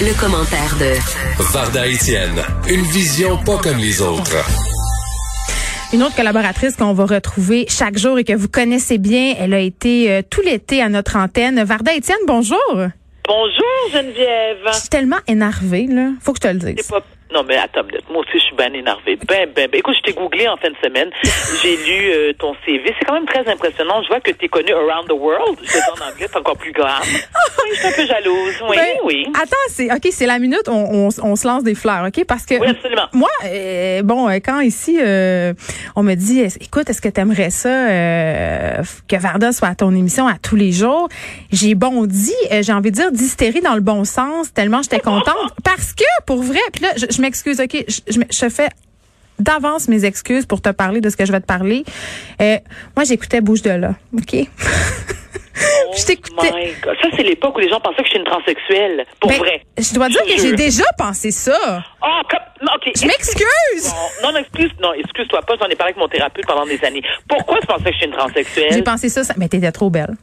Le commentaire de Varda Etienne, une vision pas comme les autres. Une autre collaboratrice qu'on va retrouver chaque jour et que vous connaissez bien, elle a été euh, tout l'été à notre antenne. Varda Etienne, bonjour. Bonjour Geneviève. Je suis tellement énervée, là. Faut que je te le dise. Pas... Non, mais attends, moi aussi, je suis bien énervée. Ben, ben, ben. Écoute, je t'ai googlé en fin de semaine. J'ai lu euh, ton CV. C'est quand même très impressionnant. Je vois que tu es connu around the world. Je en anglais, c'est encore plus grave. Oui, je suis un peu jalouse. Oui, Ben, oui. Attends, c'est OK, c'est la minute, on, on, on se lance des fleurs, OK? Parce que Oui, absolument. moi, euh, bon, euh, quand ici, euh, on me dit, écoute, est-ce que tu aimerais ça que Varda soit à ton émission à tous les jours? J'ai bondi, j'ai envie de dire d'hystérie dans le bon sens, tellement j'étais contente. Parce que, pour vrai, puis là, je, je m'excuse, OK? Je, je, me- je fais d'avance mes excuses pour te parler de ce que je vais te parler. Euh, moi, j'écoutais Bouge de là, OK? Oh je t'écoutais. my God. Ça, c'est l'époque où les gens pensaient que je suis une transsexuelle. Pour Ben, vrai. Je dois dire que j'ai déjà pensé ça. Oh, comme... OK. Je m'excuse. Non, non, excuse, non, excuse-toi pas, j'en ai parlé avec mon thérapeute pendant des années. Pourquoi tu pensais que je suis une J'ai transsexuelle? pensé ça, ça- mais t'étais trop belle.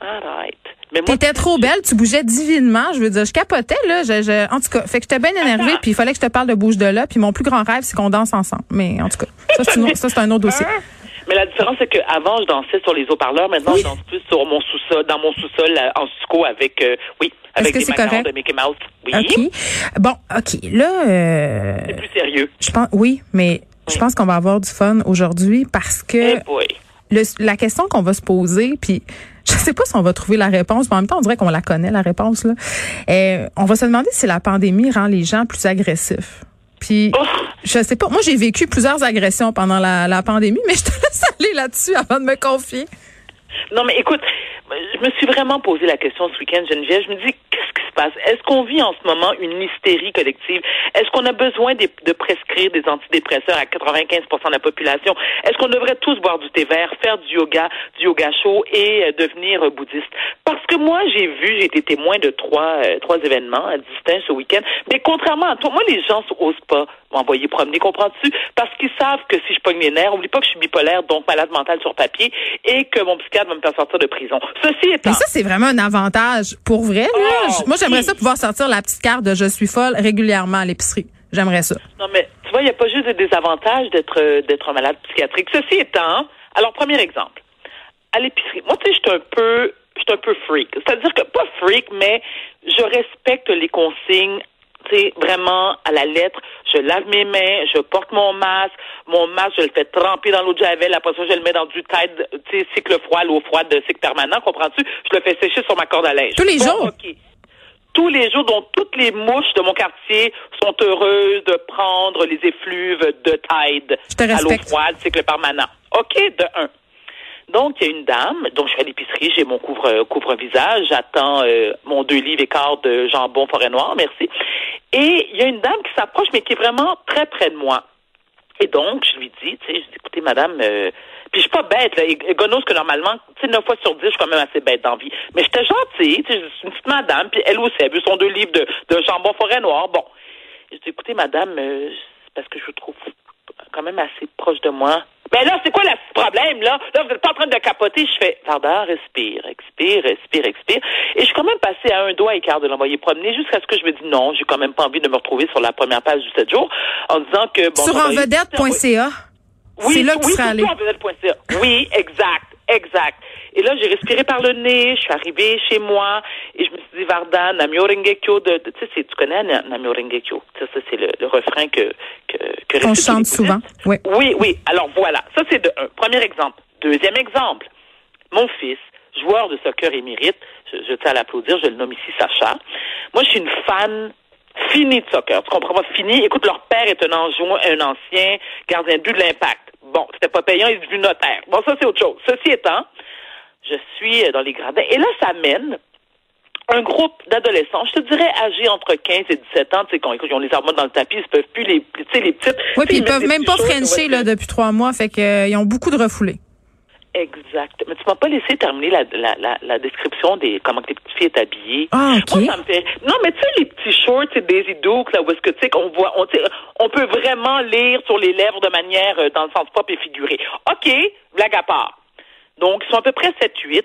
Alright. Mais moi, T'étais trop belle, tu bougeais divinement. Je veux dire, je capotais là. Je, je- en tout cas, fait que j'étais bien énervée, puis il fallait que je te parle de bouge de là. Puis mon plus grand rêve, c'est qu'on danse ensemble. Mais en tout cas, ça c'est, une autre- ça, c'est un autre dossier. Hein? Mais la différence, c'est qu'avant, je dansais sur les haut-parleurs. Maintenant, Oui. je danse plus sur mon sous-sol, dans mon sous-sol, euh, en suco avec, euh, oui, avec que des c'est macarons correct? de Mickey Mouse. Oui. Ok. Bon, ok. Là, euh, C'est plus sérieux. je pense, oui, mais je pense qu'on va avoir du fun aujourd'hui parce que Eh boy. le- la question qu'on va se poser, puis je sais pas si on va trouver la réponse, mais en même temps, on dirait qu'on la connaît, la réponse. Là. Euh, on va se demander si la pandémie rend les gens plus agressifs. Puis, Oh. je sais pas, moi j'ai vécu plusieurs agressions pendant la, la pandémie, mais je te laisse aller là-dessus avant de me confier. Non, mais écoute, je me suis vraiment posé la question ce week-end, Geneviève. Je me dis, qu'est-ce qui se passe? Est-ce qu'on vit en ce moment une hystérie collective? Est-ce qu'on a besoin de, prescrire des antidépresseurs à 95% de la population? Est-ce qu'on devrait tous boire du thé vert, faire du yoga, du yoga chaud et euh, devenir euh, bouddhiste? Parce que moi, j'ai vu, j'ai été témoin de trois, euh, trois événements distincts ce week-end. Mais contrairement à toi, moi, les gens n'osent pas m'envoyer promener, comprends-tu? Parce qu'ils savent que si je pogne les nerfs, oublie pas que je suis bipolaire, donc malade mentale sur papier, et que mon psychiatre va me faire sortir de prison. Ceci étant... Mais ça, c'est vraiment un avantage. Pour vrai, là, Oh, je- moi j'aimerais oui. ça pouvoir sortir la petite carte de je suis folle régulièrement à l'épicerie. J'aimerais ça. Non, mais tu vois, il n'y a pas juste des désavantages d'être euh, d'être un malade psychiatrique. Ceci étant, alors premier exemple, à l'épicerie, moi tu sais, je suis un peu je suis un peu freak. C'est-à-dire que pas freak, mais je respecte les consignes vraiment à la lettre, je lave mes mains, je porte mon masque, mon masque, je le fais tremper dans l'eau de javel, après ça, je le mets dans du Tide, tu sais, cycle froid, l'eau froide, cycle permanent, comprends-tu? Je le fais sécher sur ma corde à linge. Tous les Bon, jours? OK tous les jours, dont toutes les mouches de mon quartier sont heureuses de prendre les effluves de Tide à l'eau froide, cycle permanent. OK, de un. Donc, il y a une dame, donc je suis à l'épicerie, j'ai mon couvre, couvre-visage, j'attends euh, mon deux livres et quart de jambon forêt noire, merci. Et il y a une dame qui s'approche, mais qui est vraiment très près de moi. Et donc, je lui dis, tu sais, je dis, écoutez, madame, euh, puis je suis pas bête, là, et- et gonos que normalement, tu sais, 9 fois sur 10, je suis quand même assez bête d'envie. Mais j'étais gentille, tu sais, c'est une petite madame, puis elle aussi, elle a vu son deux livres de, de jambon forêt noire. Bon. Je dis, écoutez, madame, euh, c'est parce que je vous trouve quand même assez proche de moi. Mais là, c'est quoi le problème, là? Là, vous n'êtes pas en train de capoter. Je fais, Varda, respire, expire, respire, expire. Et je suis quand même passée à un doigt et quart de l'envoyer promener jusqu'à ce que je me dis non, j'ai quand même pas envie de me retrouver sur la première page du 7 jours en disant que, bon, Sur envedette.ca. oui, c'est là que oui, allé. Oui, exact, exact. Et là, j'ai respiré par le nez, je suis arrivée chez moi et je me dit, Varda, Namyo Rengekyo, de, de- tu sais, c'est- tu connais Na- Namyo Rengekyo. Ça, ça c'est le, le refrain que, que, récitent chante souvent. Oui. Oui, oui. Alors voilà, ça c'est de un. Premier exemple. Deuxième exemple. Mon fils, joueur de soccer émérite, je, je tiens à l'applaudir, je le nomme ici Sacha. Moi, je suis une fan finie de soccer. Tu comprends pas? Fini. Écoute, leur père est un, un ancien gardien de but de l'impact. Bon, c'était pas payant, il est devenu notaire. Bon, ça c'est autre chose. Ceci étant, je suis euh, dans les gradins. Et là, ça mène un groupe d'adolescents, je te dirais âgés entre 15 et 17 ans, tu sais, ils ont les hormones dans le tapis, ils peuvent plus les, tu sais, les petites. Oui, puis ils mettent peuvent même pas frencher là, depuis trois mois, fait qu'ils ont beaucoup de refoulés. Exact. Mais tu m'as pas laissé terminer la, la, la, la description des comment que les petites filles est habillée. Ah, OK. Moi, ça me fait. Non, mais tu sais, les petits shorts, c'est Daisy Duke, là, où est-ce que tu sais qu'on voit, on, on peut vraiment lire sur les lèvres de manière, euh, dans le sens propre et figuré. OK, blague à part. Donc, ils sont à peu près 7-8.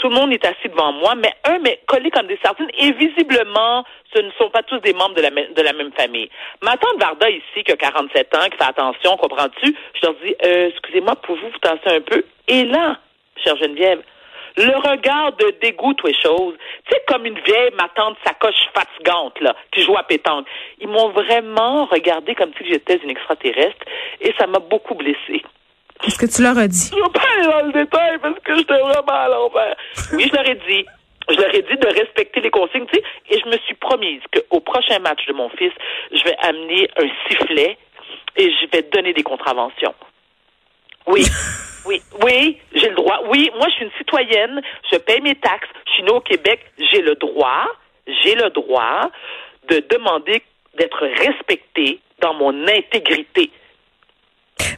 Tout le monde est assis devant moi, mais un, mais collé comme des sardines, et visiblement, ce ne sont pas tous des membres de la, de la même famille. Ma tante Varda ici, qui a 47 ans, qui fait attention, comprends-tu? Je leur dis, euh, excusez-moi, pouvez-vous vous tasser un peu? Et là, chère Geneviève, le regard de dégoût, les choses. Tu sais, comme une vieille, ma tante sacoche fatigante, là, qui joue à pétanque. Ils m'ont vraiment regardé comme si j'étais une extraterrestre, et ça m'a beaucoup blessée. Qu'est-ce que tu leur as dit? Je ne vais pas aller dans le détail parce que j'étais vraiment à l'envers. Oui, je leur ai dit. Je leur ai dit de respecter les consignes, tu sais, et je me suis promise qu'au prochain match de mon fils, je vais amener un sifflet et je vais donner des contraventions. Oui. Oui, oui, j'ai le droit. Oui, moi, je suis une citoyenne. Je paye mes taxes. Je suis née au Québec. J'ai le droit, j'ai le droit de demander d'être respectée dans mon intégrité.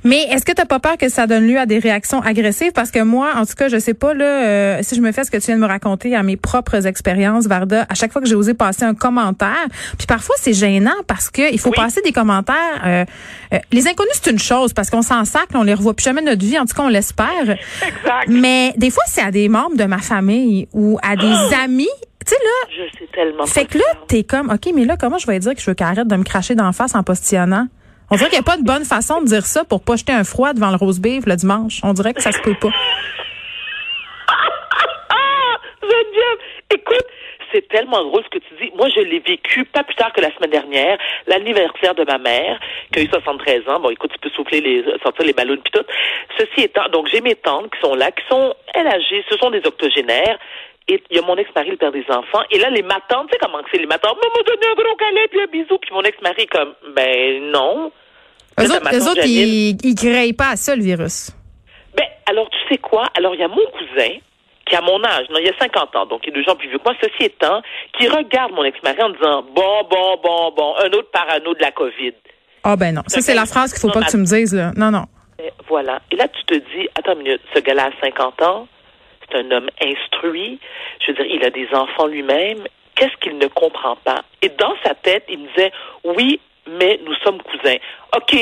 Mais est-ce que tu n'as pas peur que ça donne lieu à des réactions agressives? Parce que moi, en tout cas, je sais pas là, euh, si je me fais ce que tu viens de me raconter à mes propres expériences, Varda, à chaque fois que j'ai osé passer un commentaire, puis parfois c'est gênant parce que il faut passer des commentaires. Euh, euh, les inconnus, c'est une chose parce qu'on s'en sac, on les revoit plus jamais de notre vie, en tout cas on l'espère. Exact. Mais des fois, c'est à des membres de ma famille ou à des Oh! amis. Tu sais là, Je sais tellement. fait que là, t'es comme, OK, mais là, comment je vais dire que je veux qu'elle arrête de me cracher d'en face en postillonnant? On dirait qu'il n'y a pas de bonne façon de dire ça pour pas jeter un froid devant le rose beef le dimanche. On dirait que ça se peut pas. Écoute, c'est tellement drôle ce que tu dis. Moi, je l'ai vécu pas plus tard que la semaine dernière, l'anniversaire de ma mère, qui a eu 73 ans. Bon, écoute, tu peux souffler les, sortir les ballons puis tout. Ceci étant, donc j'ai mes tantes qui sont là, qui sont elles âgées, ce sont des octogénaires. Et il y a mon ex-mari, le père des enfants. Et là, les matantes, tu sais comment c'est les matantes? Maman, donné un gros câlin puis un bisou. Puis mon ex-mari, comme, ben non. Eux autres, eux ils, ils créent pas à ça, le virus. Ben, alors, tu sais quoi? Alors, il y a mon cousin, qui a mon âge, non, il y a 50 ans, donc il est deux gens plus vieux que moi, ceci étant, qui regarde mon ex-mari en disant, bon, bon, bon, bon, un autre parano de la COVID. Ah ben non. Ça, c'est la phrase qu'il faut Non, pas que tu me dises, là. Non, non. Et voilà. Et là, tu te dis, attends une minute, ce gars-là a 50 ans, c'est un homme instruit, je veux dire, il a des enfants lui-même, qu'est-ce qu'il ne comprend pas? Et dans sa tête, il me disait, oui, mais nous sommes cousins. OK,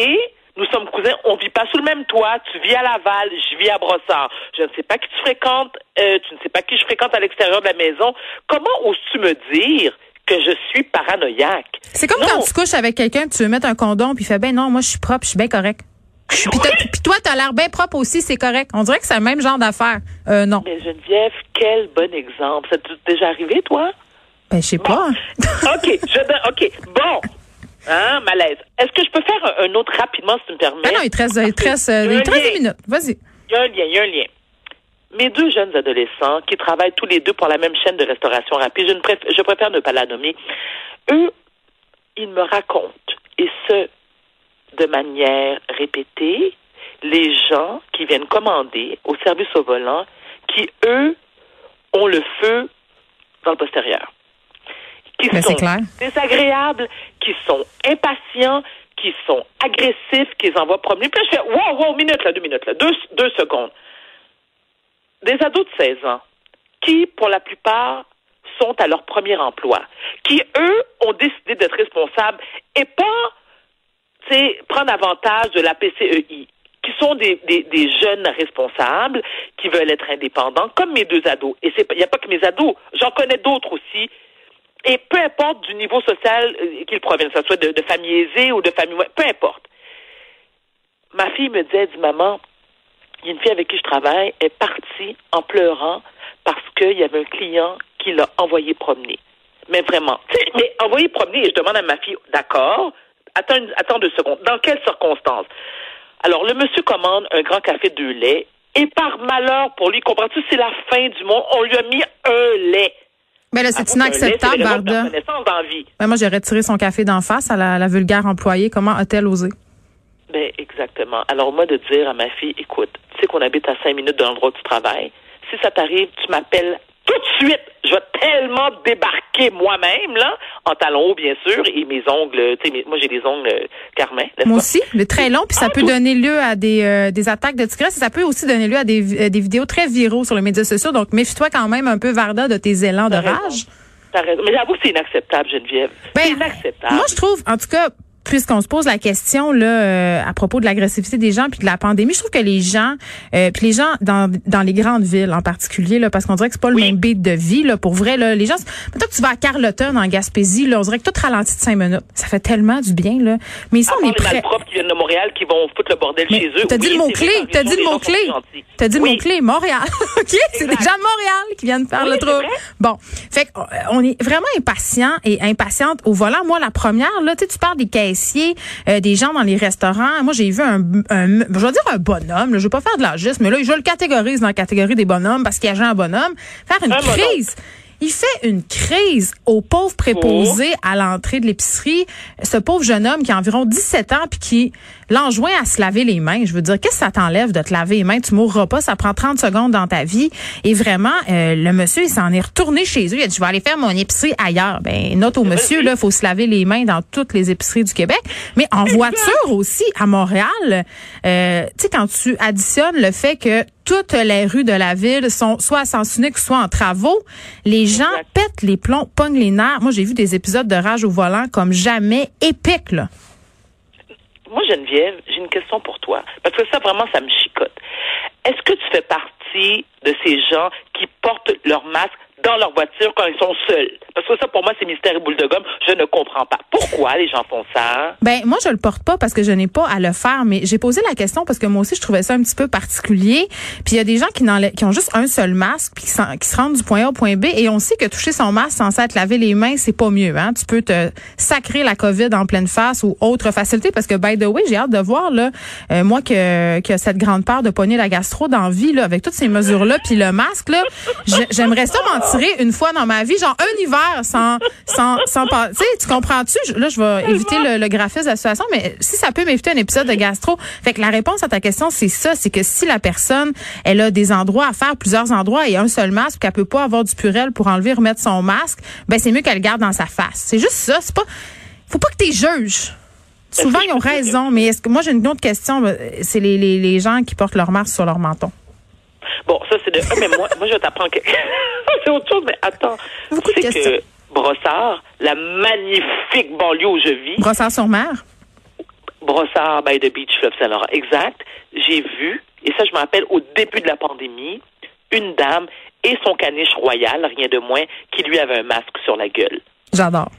nous sommes cousins, on vit pas sous le même toit, tu vis à Laval, je vis à Brossard. Je ne sais pas qui tu fréquentes, euh, tu ne sais pas qui je fréquente à l'extérieur de la maison. Comment oses-tu me dire que je suis paranoïaque? C'est comme Non. quand tu couches avec quelqu'un, tu veux mettre un condom, puis il fait, ben non, moi, je suis propre, je suis bien correct. Puis puis toi, t'as l'air bien propre aussi, c'est correct. On dirait que c'est le même genre d'affaire. Euh, non. Mais Geneviève, quel bon exemple. Ça t'est déjà arrivé, toi? Ben, je sais pas. OK, je OK, bon. Hein, malaise. Est-ce que je peux faire un, autre rapidement, si tu me permets? Ben non, il te reste, il te reste, euh, Il te reste des minutes. Vas-y. Il y a un lien, il y a un lien. Mes deux jeunes adolescents qui travaillent tous les deux pour la même chaîne de restauration rapide, je, ne préfère, je préfère ne pas la nommer, eux, ils me racontent, et ce, de manière répétée, les gens qui viennent commander au service au volant, qui, eux, ont le feu dans le postérieur. Qui Ben, sont clair. désagréables, qui sont impatients, qui sont agressifs, qui les envoient promener. Puis là, je fais, wow, wow, minute, là, deux minutes, là, deux, deux secondes. Des ados de 16 ans, qui, pour la plupart, sont à leur premier emploi, qui, eux, ont décidé d'être responsables et pas, tu sais, prendre avantage de la PCEI, qui sont des, des, des jeunes responsables, qui veulent être indépendants, comme mes deux ados. Et il n'y a pas que mes ados, j'en connais d'autres aussi. Et peu importe du niveau social euh, qu'ils proviennent, que ce soit de, de famille aisée ou de famille, peu importe. Ma fille me disait, dit, maman, il y a une fille avec qui je travaille, est partie en pleurant parce qu'il y avait un client qui l'a envoyé promener. Mais vraiment, mais envoyé promener, et je demande à ma fille, d'accord, attends, attends deux secondes, dans quelles circonstances? Alors, le monsieur commande un grand café de lait, et par malheur pour lui, comprends-tu, c'est la fin du monde, on lui a mis un lait. Ben là, c'est inacceptable, Varda. vie. Ben, moi, j'ai retiré son café d'en face à la, la vulgaire employée. Comment a-t-elle osé? Ben, exactement. Alors, moi, de dire à ma fille, écoute, tu sais qu'on habite à cinq minutes de l'endroit où tu travailles. Si ça t'arrive, tu m'appelles tout de suite. Je vais tellement débarquer moi-même, là, en talons hauts, bien sûr, et mes ongles, tu sais, moi, j'ai des ongles euh, carmin, Moi pas? aussi, le très long, puis ça Ah, peut tout- donner lieu à des, euh, des attaques de tigresse et ça peut aussi donner lieu à des, euh, des vidéos très viraux sur les médias sociaux. Donc, méfie-toi quand même un peu, Varda, de tes élans de raison. rage. T'as raison. Mais j'avoue que c'est inacceptable, Geneviève. Ben, c'est inacceptable. Moi, je trouve, en tout cas, puisqu'on se pose la question là euh, à propos de l'agressivité des gens puis de la pandémie, je trouve que les gens, euh, puis les gens dans, dans les grandes villes en particulier, là, parce qu'on dirait que c'est pas le même beat de vie là. Pour vrai, là, les gens, maintenant que tu vas à Carleton en Gaspésie, là, on dirait que tout ralentit de cinq minutes. Ça fait tellement du bien là. Mais ici, on est les prêt. malpropres qui viennent de Montréal qui vont foutre le bordel Mais chez eux. T'as dit Oui, le mot clé. T'as dit les le mot les clé. T'as dit le mot clé. Montréal. ok, c'est des gens de Montréal qui viennent faire le vrai. Bon, fait euh, on est vraiment impatient et impatiente au volant. Moi, la première, là, tu sais, tu parles des euh, des gens dans les restaurants. Moi, j'ai vu un, un- je vais dire un bonhomme. Là, je vais pas faire de l'agisme, mais là, je le catégorise dans la catégorie des bonhommes parce qu'il y a un bonhomme faire une Un bonhomme. Il fait une crise aux pauvres préposés à l'entrée de l'épicerie. Ce pauvre jeune homme qui a environ 17 ans puis qui l'enjoint à se laver les mains. Je veux dire, qu'est-ce que ça t'enlève de te laver les mains? Tu mourras pas, ça prend 30 secondes dans ta vie. Et vraiment, euh, le monsieur, il s'en est retourné chez eux. Il a dit, je vais aller faire mon épicerie ailleurs. Ben, note au monsieur, là, faut se laver les mains dans toutes les épiceries du Québec. Mais en voiture aussi, à Montréal, euh, tu sais, quand tu additionnes le fait que toutes les rues de la ville sont soit à sens unique, soit en travaux. Les gens Exact. pètent les plombs, pognent les nerfs. Moi, j'ai vu des épisodes de rage au volant comme jamais épiques, là. Moi, Geneviève, j'ai une question pour toi. Parce que ça, vraiment, ça me chicote. Est-ce que tu fais partie de ces gens qui portent leur masque dans leur voiture quand ils sont seuls? Parce que ça, pour moi, c'est mystère et boule de gomme. Je ne comprends pas. Pourquoi les gens font ça? Ben moi je le porte pas parce que je n'ai pas à le faire, mais j'ai posé la question parce que moi aussi je trouvais ça un petit peu particulier. Puis il y a des gens qui, ont juste un seul masque puis qui, se rendent du point A au point B et on sait que toucher son masque sans s'être laver les mains c'est pas mieux. Hein? Tu peux te sacrer la COVID en pleine face ou autre facilité parce que by the way j'ai hâte de voir là euh, moi que que cette grande peur de pogner la gastro dans vie là avec toutes ces mesures là puis le masque là j'ai- j'aimerais ça m'en tirer une fois dans ma vie genre un hiver sans sans sans pas tu sais tu comprends-tu? Là je vais éviter le, le graphisme de la situation mais si ça peut m'éviter un épisode de gastro fait que la réponse à ta question c'est ça c'est que si la personne elle a des endroits à faire plusieurs endroits et un seul masque qu'elle peut pas avoir du purel pour enlever remettre son masque ben c'est mieux qu'elle le garde dans sa face. C'est juste ça c'est pas faut pas que tu juges Souvent, ils ont raison, mais est-ce que moi j'ai une autre question, euh, c'est les, les, les gens qui portent leur masque sur leur menton. Bon, ça, c'est de. Ah, mais moi, moi, je t'apprends que. c'est autre chose, mais attends. Beaucoup Tu sais que Brossard, la magnifique banlieue où je vis, Brossard sur mer? Brossard by the Beach, Fleuve Saint-Laurent. Exact. J'ai vu, et ça, je me rappelle, au début de la pandémie, une dame et son caniche royal, rien de moins, qui lui avait un masque sur la gueule. J'adore.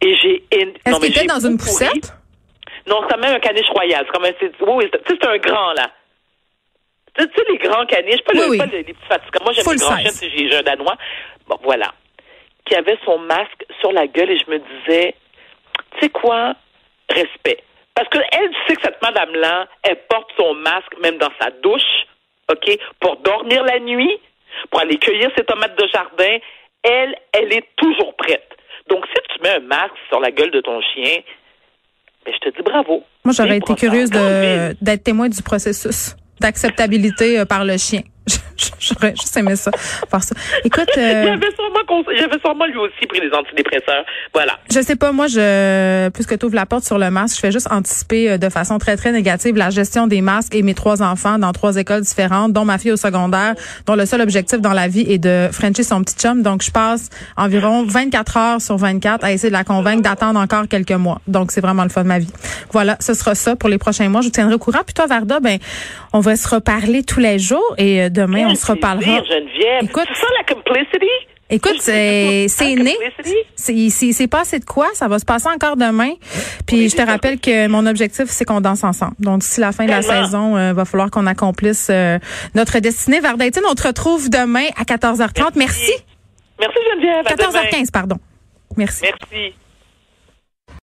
Et j'ai. Est-ce non, mais qu'il était dans une poussette? Non, c'est même un caniche royal. C'est comme un. Oui, c'est un grand, là. Tu sais, les grands caniches, pas, Oui, le, oui. pas le- les petits fatigants. Moi, j'aime les grands chiens, j'ai un danois. Bon, voilà. Qui avait son masque sur la gueule et je me disais, tu sais quoi? Respect. Parce que elle sait que cette madame-là, elle porte son masque même dans sa douche, OK, pour dormir la nuit, pour aller cueillir ses tomates de jardin. Elle, elle est toujours prête. Donc, si tu mets un masque sur la gueule de ton chien, ben, je te dis bravo. Moi, j'aurais été curieuse d'être témoin du processus d'acceptabilité euh, par le chien. J'aurais juste aimé ça, faire ça. Écoute, Il euh, avait sûrement, cons- il avait sûrement lui aussi pris des antidépresseurs. Voilà. je sais pas, moi, je puisque tu ouvres la porte sur le masque, je fais juste anticiper euh, de façon très, très négative la gestion des masques et mes trois enfants dans trois écoles différentes, dont ma fille au secondaire, dont le seul objectif dans la vie est de frencher son petit chum. Donc, je passe environ 24 heures sur 24 à essayer de la convaincre d'attendre encore quelques mois. Donc, c'est vraiment le fun de ma vie. Voilà, ce sera ça pour les prochains mois. Je vous tiendrai au courant. Puis toi, Varda, ben, on va se reparler tous les jours et euh, demain, on se Geneviève. Écoute- c'est ça la complicity? Écoute, c'est né. C'est passé de quoi? Ça va se passer encore demain. Puis je te rappelle que mon objectif, c'est qu'on danse ensemble. Donc, d'ici la fin de la Tellement. saison, il va falloir qu'on accomplisse euh, notre destinée. Vardaitine, on te retrouve demain à 14h30. Merci. Merci Geneviève. À demain. 14h15, pardon. Merci. Merci.